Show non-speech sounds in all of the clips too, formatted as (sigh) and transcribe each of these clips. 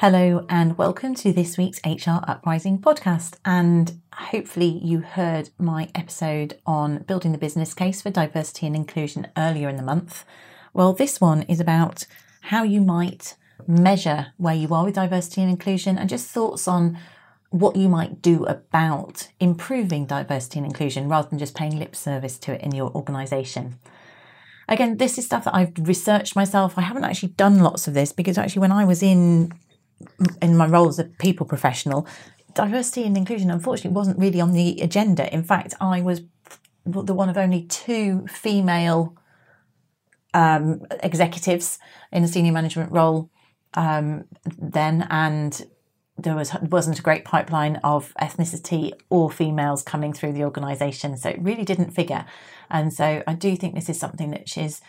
Hello, and welcome to this week's HR Uprising podcast. And hopefully, you heard my episode on building the business case for diversity and inclusion earlier in the month. Well, this one is about how you might measure where you are with diversity and inclusion and just thoughts on what you might do about improving diversity and inclusion rather than just paying lip service to it in your organisation. Again, this is stuff that I've researched myself. I haven't actually done lots of this because actually, when I was in in my role as a people professional, diversity and inclusion unfortunately wasn't really on the agenda. In fact, I was the one of only two female um, executives in a senior management role um, then, and there was wasn't a great pipeline of ethnicity or females coming through the organisation, so it really didn't figure. And so I do think this is something that is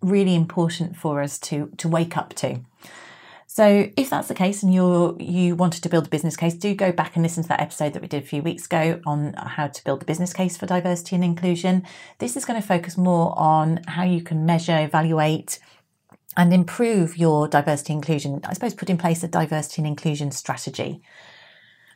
really important for us to to wake up to. So if that's the case and you're you wanted to build a business case, do go back and listen to that episode that we did a few weeks ago on how to build the business case for diversity and inclusion. This is going to focus more on how you can measure, evaluate, and improve your diversity inclusion. I suppose put in place a diversity and inclusion strategy.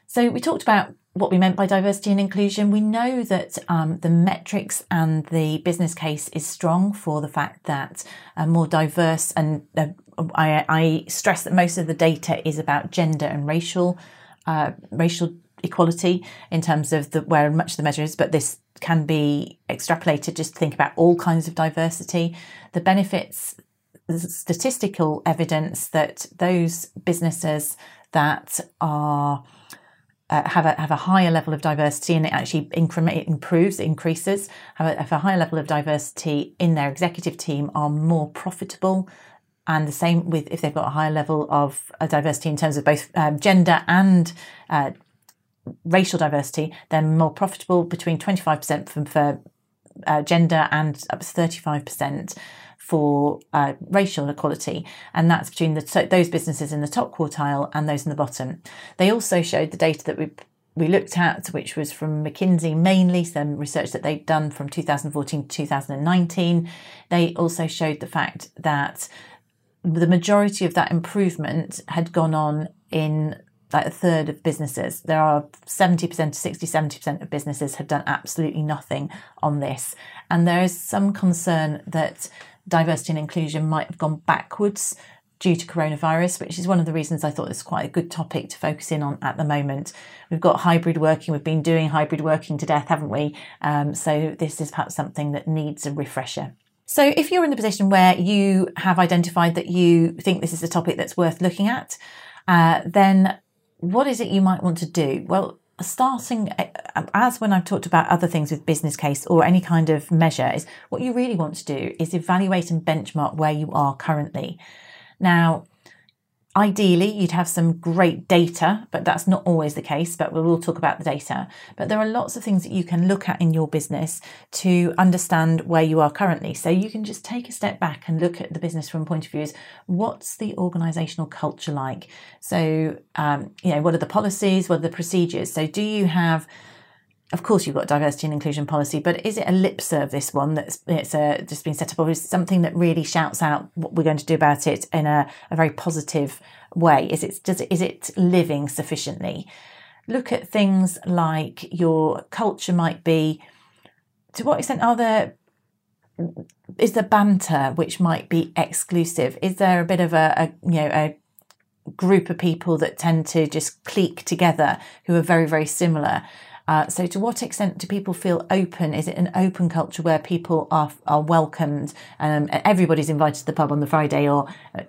So we talked about what we meant by diversity and inclusion. We know that um, the metrics and the business case is strong for the fact that a more diverse and uh, I, I, stress that most of the data is about gender and racial uh, racial equality in terms of the where much of the measure is, but this can be extrapolated just to think about all kinds of diversity. The benefits, the statistical evidence that those businesses that are uh, have a have a higher level of diversity and it actually increment it improves it increases have a, have a higher level of diversity in their executive team are more profitable and the same with if they've got a higher level of uh, diversity in terms of both um, gender and uh, racial diversity they're more profitable between 25% for, for uh, gender and up to 35% for uh, racial equality, and that's between the, those businesses in the top quartile and those in the bottom. They also showed the data that we we looked at, which was from McKinsey mainly, some research that they'd done from 2014 to 2019. They also showed the fact that the majority of that improvement had gone on in like a third of businesses. There are 70% to 60, 70% of businesses have done absolutely nothing on this. And there is some concern that diversity and inclusion might have gone backwards due to coronavirus, which is one of the reasons I thought it's quite a good topic to focus in on at the moment. We've got hybrid working, we've been doing hybrid working to death, haven't we? Um, so this is perhaps something that needs a refresher. So if you're in the position where you have identified that you think this is a topic that's worth looking at, uh, then what is it you might want to do? Well, starting as when I've talked about other things with business case or any kind of measure is what you really want to do is evaluate and benchmark where you are currently. Now, Ideally, you'd have some great data, but that's not always the case. But we'll talk about the data. But there are lots of things that you can look at in your business to understand where you are currently. So you can just take a step back and look at the business from point of view is what's the organizational culture like? So, um, you know, what are the policies? What are the procedures? So, do you have of course you've got diversity and inclusion policy, but is it a lip service one that's it's a, uh, just been set up, or is something that really shouts out what we're going to do about it in a, a very positive way? Is it does it, is it living sufficiently? Look at things like your culture might be. To what extent are there is there banter which might be exclusive? Is there a bit of a, a you know a group of people that tend to just clique together who are very very similar? Uh, so, to what extent do people feel open? Is it an open culture where people are are welcomed? Um, everybody's invited to the pub on the Friday, or uh,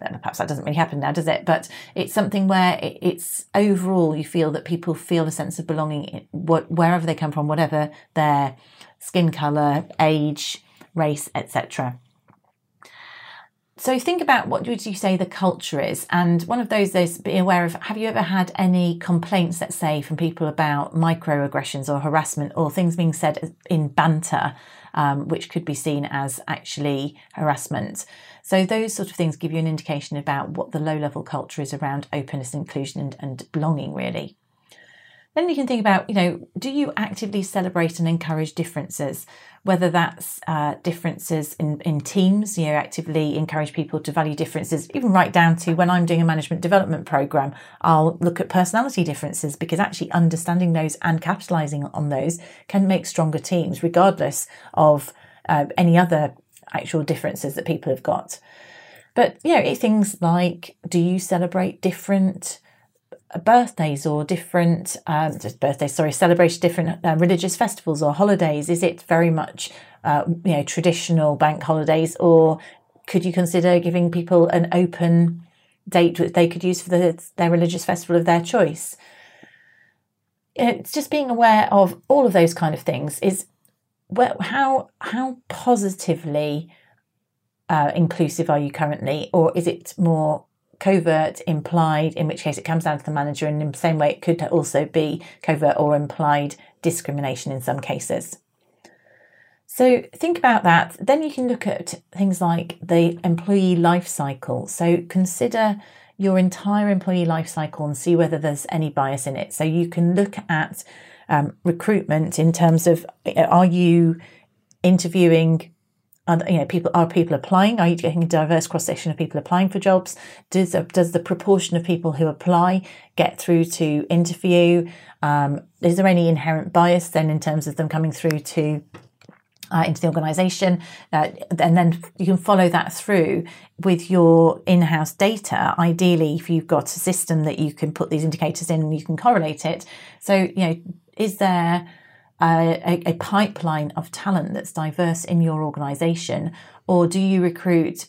perhaps that doesn't really happen now, does it? But it's something where it's overall you feel that people feel a sense of belonging, wherever they come from, whatever their skin color, age, race, etc. So think about what would you say the culture is, and one of those is be aware of. Have you ever had any complaints, let's say, from people about microaggressions or harassment or things being said in banter, um, which could be seen as actually harassment? So those sort of things give you an indication about what the low-level culture is around openness, inclusion, and, and belonging, really. Then you can think about, you know, do you actively celebrate and encourage differences? Whether that's uh, differences in, in teams, you know, actively encourage people to value differences, even right down to when I'm doing a management development program, I'll look at personality differences because actually understanding those and capitalizing on those can make stronger teams, regardless of uh, any other actual differences that people have got. But, you know, things like do you celebrate different birthdays or different um, just birthdays sorry celebration different uh, religious festivals or holidays? Is it very much uh, you know traditional bank holidays or could you consider giving people an open date that they could use for the, their religious festival of their choice? It's just being aware of all of those kind of things is where, how how positively uh, inclusive are you currently? Or is it more covert, implied, in which case it comes down to the manager, and in the same way, it could also be covert or implied discrimination in some cases. So think about that. Then you can look at things like the employee life cycle. So consider your entire employee life cycle and see whether there's any bias in it. So you can look at um, recruitment in terms of are you interviewing are, you know, people are people applying? Are you getting a diverse cross section of people applying for jobs? Does does the proportion of people who apply get through to interview? Um, is there any inherent bias then in terms of them coming through to uh, into the organisation, uh, and then you can follow that through with your in-house data. Ideally, if you've got a system that you can put these indicators in and you can correlate it. So, you know, is there a, a, pipeline of talent that's diverse in your organization? Or do you recruit,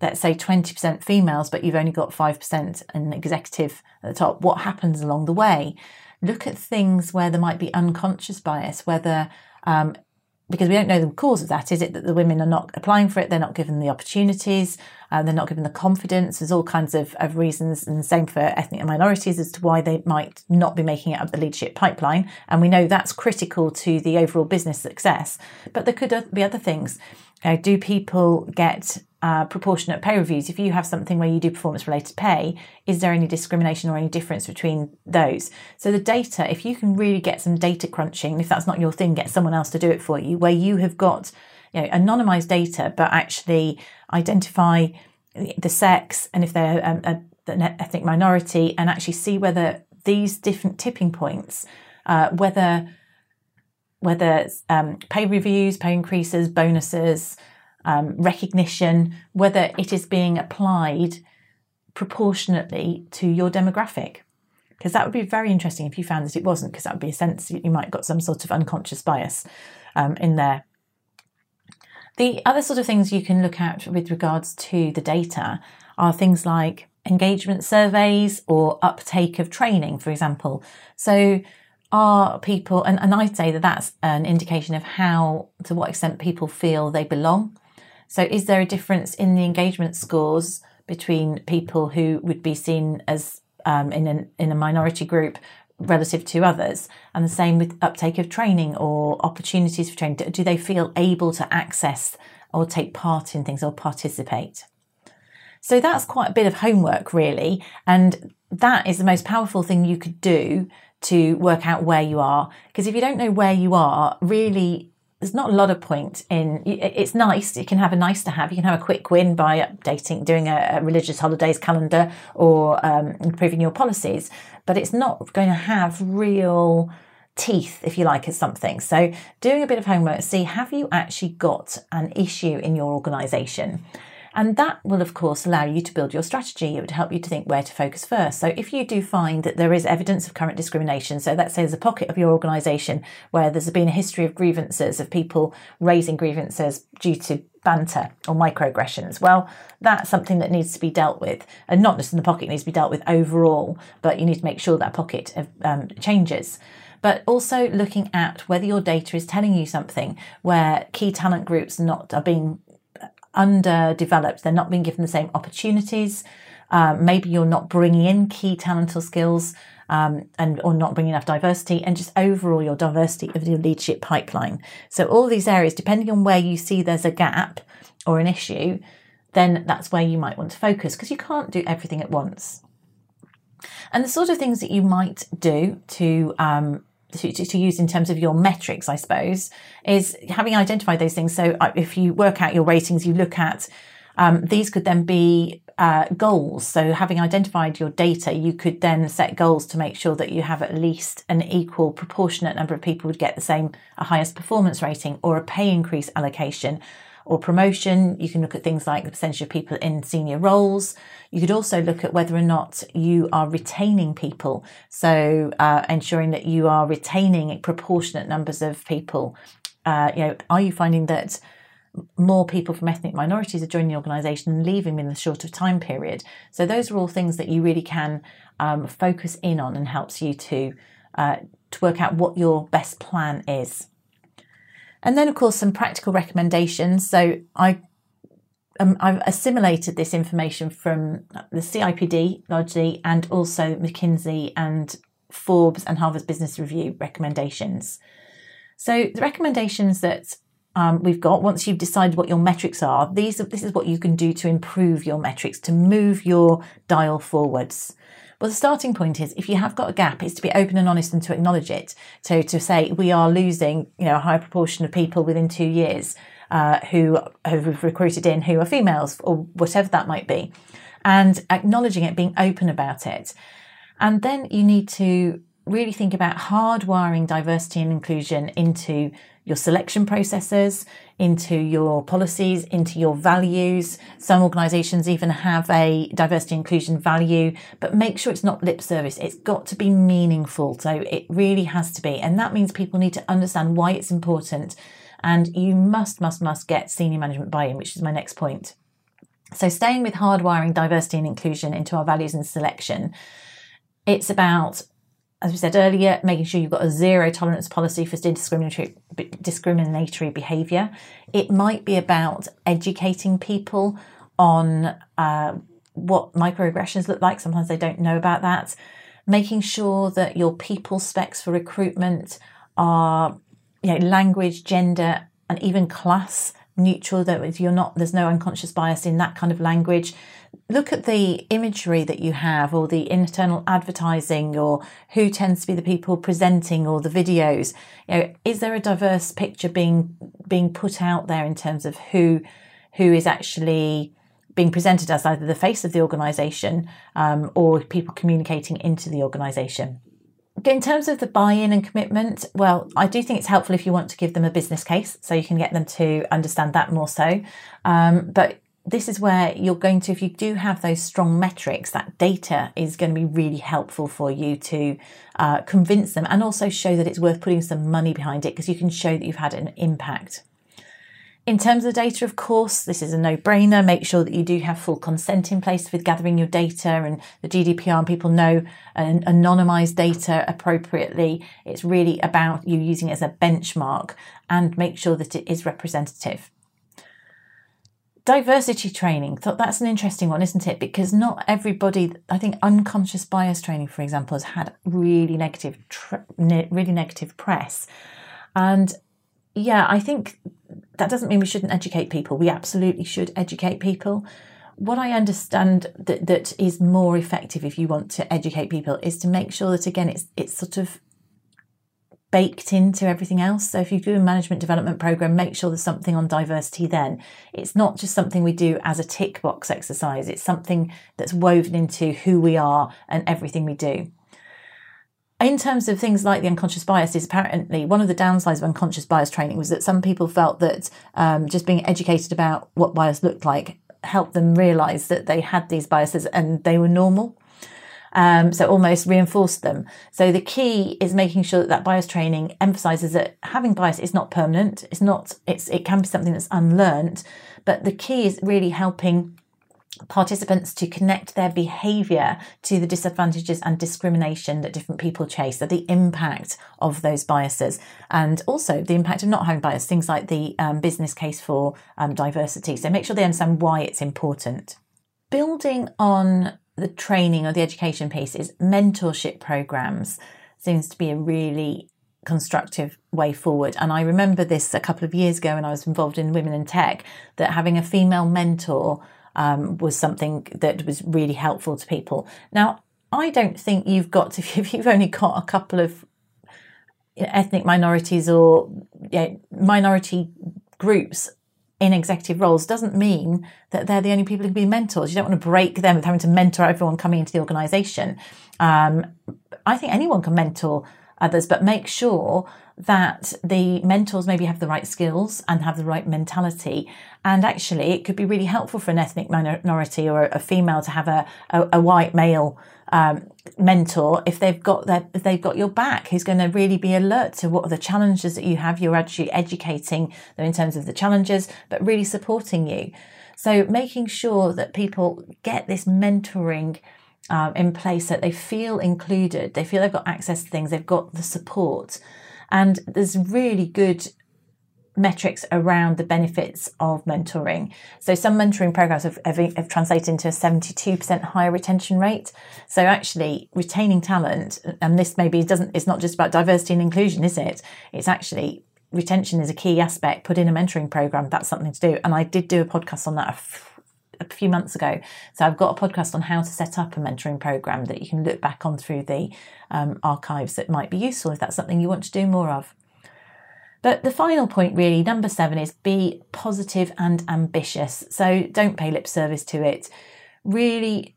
let's say, 20% females, but you've only got 5% an executive at the top? What happens along the way? Look at things where there might be unconscious bias, whether um, because we don't know the cause of that. Is it that the women are not applying for it? They're not given the opportunities. Uh, they're not given the confidence. There's all kinds of, of reasons, and the same for ethnic minorities as to why they might not be making it up the leadership pipeline. And we know that's critical to the overall business success. But there could be other things. Uh, do people get uh, proportionate pay reviews? If you have something where you do performance related pay, is there any discrimination or any difference between those? So, the data, if you can really get some data crunching, if that's not your thing, get someone else to do it for you, where you have got you know, anonymized data, but actually identify the sex and if they're um, a, an ethnic minority and actually see whether these different tipping points, uh, whether whether um, pay reviews, pay increases, bonuses, um, recognition, whether it is being applied proportionately to your demographic. Because that would be very interesting if you found that it wasn't, because that would be a sense that you might have got some sort of unconscious bias um, in there. The other sort of things you can look at with regards to the data are things like engagement surveys or uptake of training, for example. So, are people, and, and I'd say that that's an indication of how, to what extent people feel they belong. So, is there a difference in the engagement scores between people who would be seen as um, in, an, in a minority group relative to others? And the same with uptake of training or opportunities for training. Do they feel able to access or take part in things or participate? So, that's quite a bit of homework, really. And that is the most powerful thing you could do to work out where you are. Because if you don't know where you are, really, there's not a lot of point in it's nice you can have a nice to have you can have a quick win by updating doing a, religious holidays calendar or um, improving your policies but it's not going to have real teeth, if you like, as something. So, doing a bit of homework, see have you actually got an issue in your organisation? And that will, of course, allow you to build your strategy. It would help you to think where to focus first. So, if you do find that there is evidence of current discrimination, so let's say there's a pocket of your organisation where there's been a history of grievances, of people raising grievances due to banter or microaggressions, well, that's something that needs to be dealt with. And not just in the pocket, needs to be dealt with overall, but you need to make sure that pocket um, changes but also looking at whether your data is telling you something where key talent groups not are being underdeveloped, they're not being given the same opportunities. Uh, maybe you're not bringing in key talent or skills um, and or not bringing enough diversity and just overall your diversity of your leadership pipeline. So all these areas, depending on where you see there's a gap or an issue, then that's where you might want to focus because you can't do everything at once. And the sort of things that you might do to um, to, to, use in terms of your metrics, I suppose, is having identified those things. So uh, if you work out your ratings, you look at um, these could then be uh, goals. So having identified your data, you could then set goals to make sure that you have at least an equal proportionate number of people would get the same a highest performance rating or a pay increase allocation or promotion. You can look at things like the percentage of people in senior roles. You could also look at whether or not you are retaining people. So, uh, ensuring that you are retaining proportionate numbers of people. Uh, you know, are you finding that more people from ethnic minorities are joining the organisation and leaving in a shorter time period? So, those are all things that you really can um, focus in on and helps you to uh, to work out what your best plan is. And then, of course, some practical recommendations. So I um, I've assimilated this information from the CIPD largely, and also McKinsey and Forbes and Harvard Business Review recommendations. So the recommendations that um, we've got once you've decided what your metrics are, these this is what you can do to improve your metrics to move your dial forwards. Well, the starting point is if you have got a gap, it's to be open and honest and to acknowledge it. So to say we are losing, you know, a high proportion of people within two years uh, who have recruited in who are females or whatever that might be, and acknowledging it, being open about it. And then you need to really think about hardwiring diversity and inclusion into your selection processes, into your policies, into your values. Some organisations even have a diversity inclusion value, but make sure it's not lip service. It's got to be meaningful. So it really has to be. And that means people need to understand why it's important. And you must, must, must get senior management buy in, which is my next point. So staying with hardwiring diversity and inclusion into our values and selection, it's about as we said earlier, making sure you've got a zero tolerance policy for discriminatory discriminatory behaviour. It might be about educating people on uh, what microaggressions look like. Sometimes they don't know about that. Making sure that your people specs for recruitment are, you know, language, gender, and even class neutral. That you're not, there's no unconscious bias in that kind of language look at the imagery that you have or the internal advertising or who tends to be the people presenting or the videos. You know is there a diverse picture being being put out there in terms of who who is actually being presented as either the face of the organization um, or people communicating into the organization? In terms of the buy-in and commitment well i do think it's helpful if you want to give them a business case so you can get them to understand that more so. Um, but this is where you're going to, if you do have those strong metrics, that data is going to be really helpful for you to uh, convince them and also show that it's worth putting some money behind it because you can show that you've had an impact. In terms of data, of course, this is a no brainer. Make sure that you do have full consent in place with gathering your data and the GDPR and people know and anonymize data appropriately. It's really about you using it as a benchmark and make sure that it is representative diversity training thought that's an interesting one isn't it? Because not everybody i think unconscious bias training for example has had really negative really negative press. And yeah i think that doesn't mean we shouldn't educate people. We absolutely should educate people. What i understand that, that is more effective if you want to educate people is to make sure that again it's it's sort of baked into everything else. So if you do a management development program, make sure there's something on diversity then. It's not just something we do as a tick box exercise, it's something that's woven into who we are and everything we do. in terms of things like the unconscious bias, is apparently one of the downsides of unconscious bias training was that some people felt that um, just being educated about what bias looked like helped them realize that they had these biases and they were normal. Um, so almost reinforced them. So the key is making sure that that bias training emphasizes that having bias is not permanent. It's not. It's it can be something that's unlearned, but the key is really helping participants to connect their behavior to the disadvantages and discrimination that different people chase, so the impact of those biases, and also the impact of not having bias, things like the um, business case for um, diversity. So make sure they understand why it's important. Building on the training or the education piece is mentorship programs seems to be a really constructive way forward. And I remember this a couple of years ago when I was involved in Women in Tech that having a female mentor um, was something that was really helpful to people. Now, I don't think you've got to, (laughs) if you've only got a couple of ethnic minorities or you know, minority groups in executive roles doesn't mean that they're the only people who can be mentors. You don't want to break them with having to mentor everyone coming into the organization. Um, I think anyone can mentor others, but make sure that the mentors maybe have the right skills and have the right mentality. And actually, it could be really helpful for an ethnic minority or a female to have a, a, a white male um, mentor if they've got their if they've got your back who's going to really be alert to what are the challenges that you have. You're actually educating them in terms of the challenges but really supporting you. So making sure that people get this mentoring um, in place that they feel included they feel they've got access to things they've got the support. And there's really good metrics around the benefits of mentoring. So some mentoring programs have, have, have, translated into a 72% higher retention rate. So actually retaining talent, and this maybe doesn't, it's not just about diversity and inclusion, is it? It's actually retention is a key aspect. Put in a mentoring program, that's something to do. And I did do a podcast on that a few months ago. So I've got a podcast on how to set up a mentoring program that you can look back on through the um, archives that might be useful if that's something you want to do more of. But the final point, really, number seven, is be positive and ambitious. So don't pay lip service to it. Really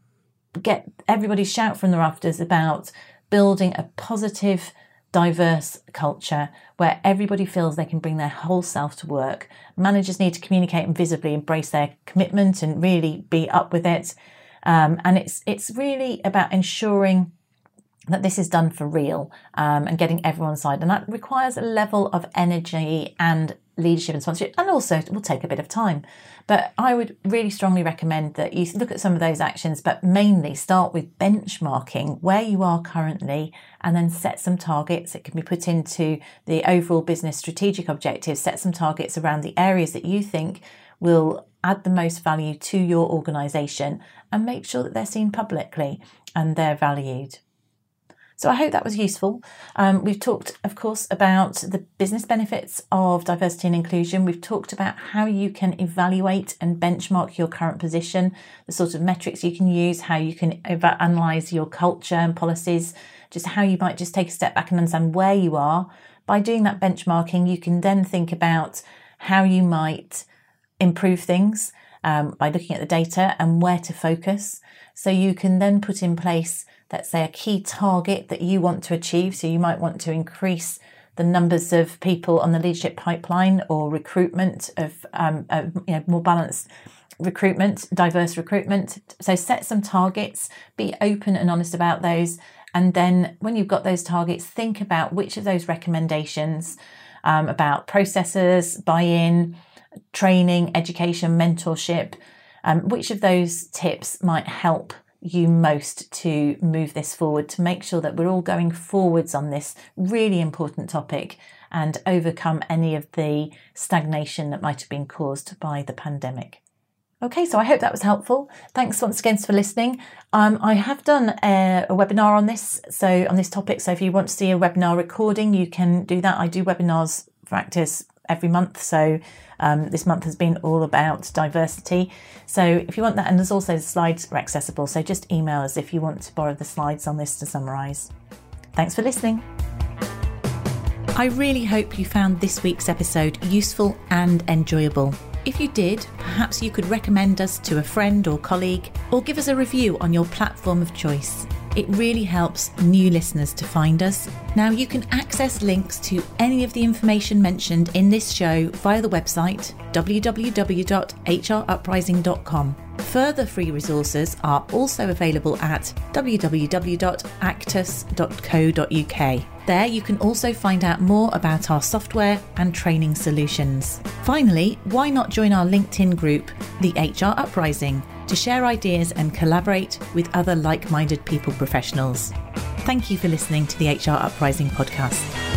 get everybody shout from the rafters about building a positive, diverse culture where everybody feels they can bring their whole self to work. Managers need to communicate and visibly embrace their commitment and really be up with it. Um, and it's it's really about ensuring that this is done for real um, and getting everyone's side. And that requires a level of energy and leadership and sponsorship, and also it will take a bit of time. But I would really strongly recommend that you look at some of those actions, but mainly start with benchmarking where you are currently and then set some targets. It can be put into the overall business strategic objectives, set some targets around the areas that you think will add the most value to your organisation and make sure that they're seen publicly and they're valued. So I hope that was useful. Um, we've talked, of course, about the business benefits of diversity and inclusion. We've talked about how you can evaluate and benchmark your current position, the sort of metrics you can use, how you can ev- analyze your culture and policies, just how you might just take a step back and understand where you are. By doing that benchmarking, you can then think about how you might improve things um, by looking at the data and where to focus. So you can then put in place let's say, a key target that you want to achieve. So you might want to increase the numbers of people on the leadership pipeline or recruitment of, um, you know, more balanced recruitment, diverse recruitment. So set some targets, be open and honest about those. And then when you've got those targets, think about which of those recommendations um, about processes, buy in, training, education, mentorship, um, which of those tips might help you most to move this forward to make sure that we're all going forwards on this really important topic and overcome any of the stagnation that might have been caused by the pandemic. Okay, so I hope that was helpful. Thanks once again for listening. Um, I have done a, a, webinar on this, so on this topic. So if you want to see a webinar recording, you can do that. I do webinars for Actus every month, so um, this month has been all about diversity. So if you want that, and there's also the slides are accessible. So just email us if you want to borrow the slides on this to summarise. Thanks for listening. I really hope you found this week's episode useful and enjoyable. If you did, perhaps you could recommend us to a friend or colleague, or give us a review on your platform of choice. It really helps new listeners to find us. Now, you can access links to any of the information mentioned in this show via the website www.hruprising.com. Further free resources are also available at www.actus.co.uk. There you can also find out more about our software and training solutions. Finally, why not join our LinkedIn group, the HR Uprising, to share ideas and collaborate with other like minded people professionals? Thank you for listening to the HR Uprising podcast.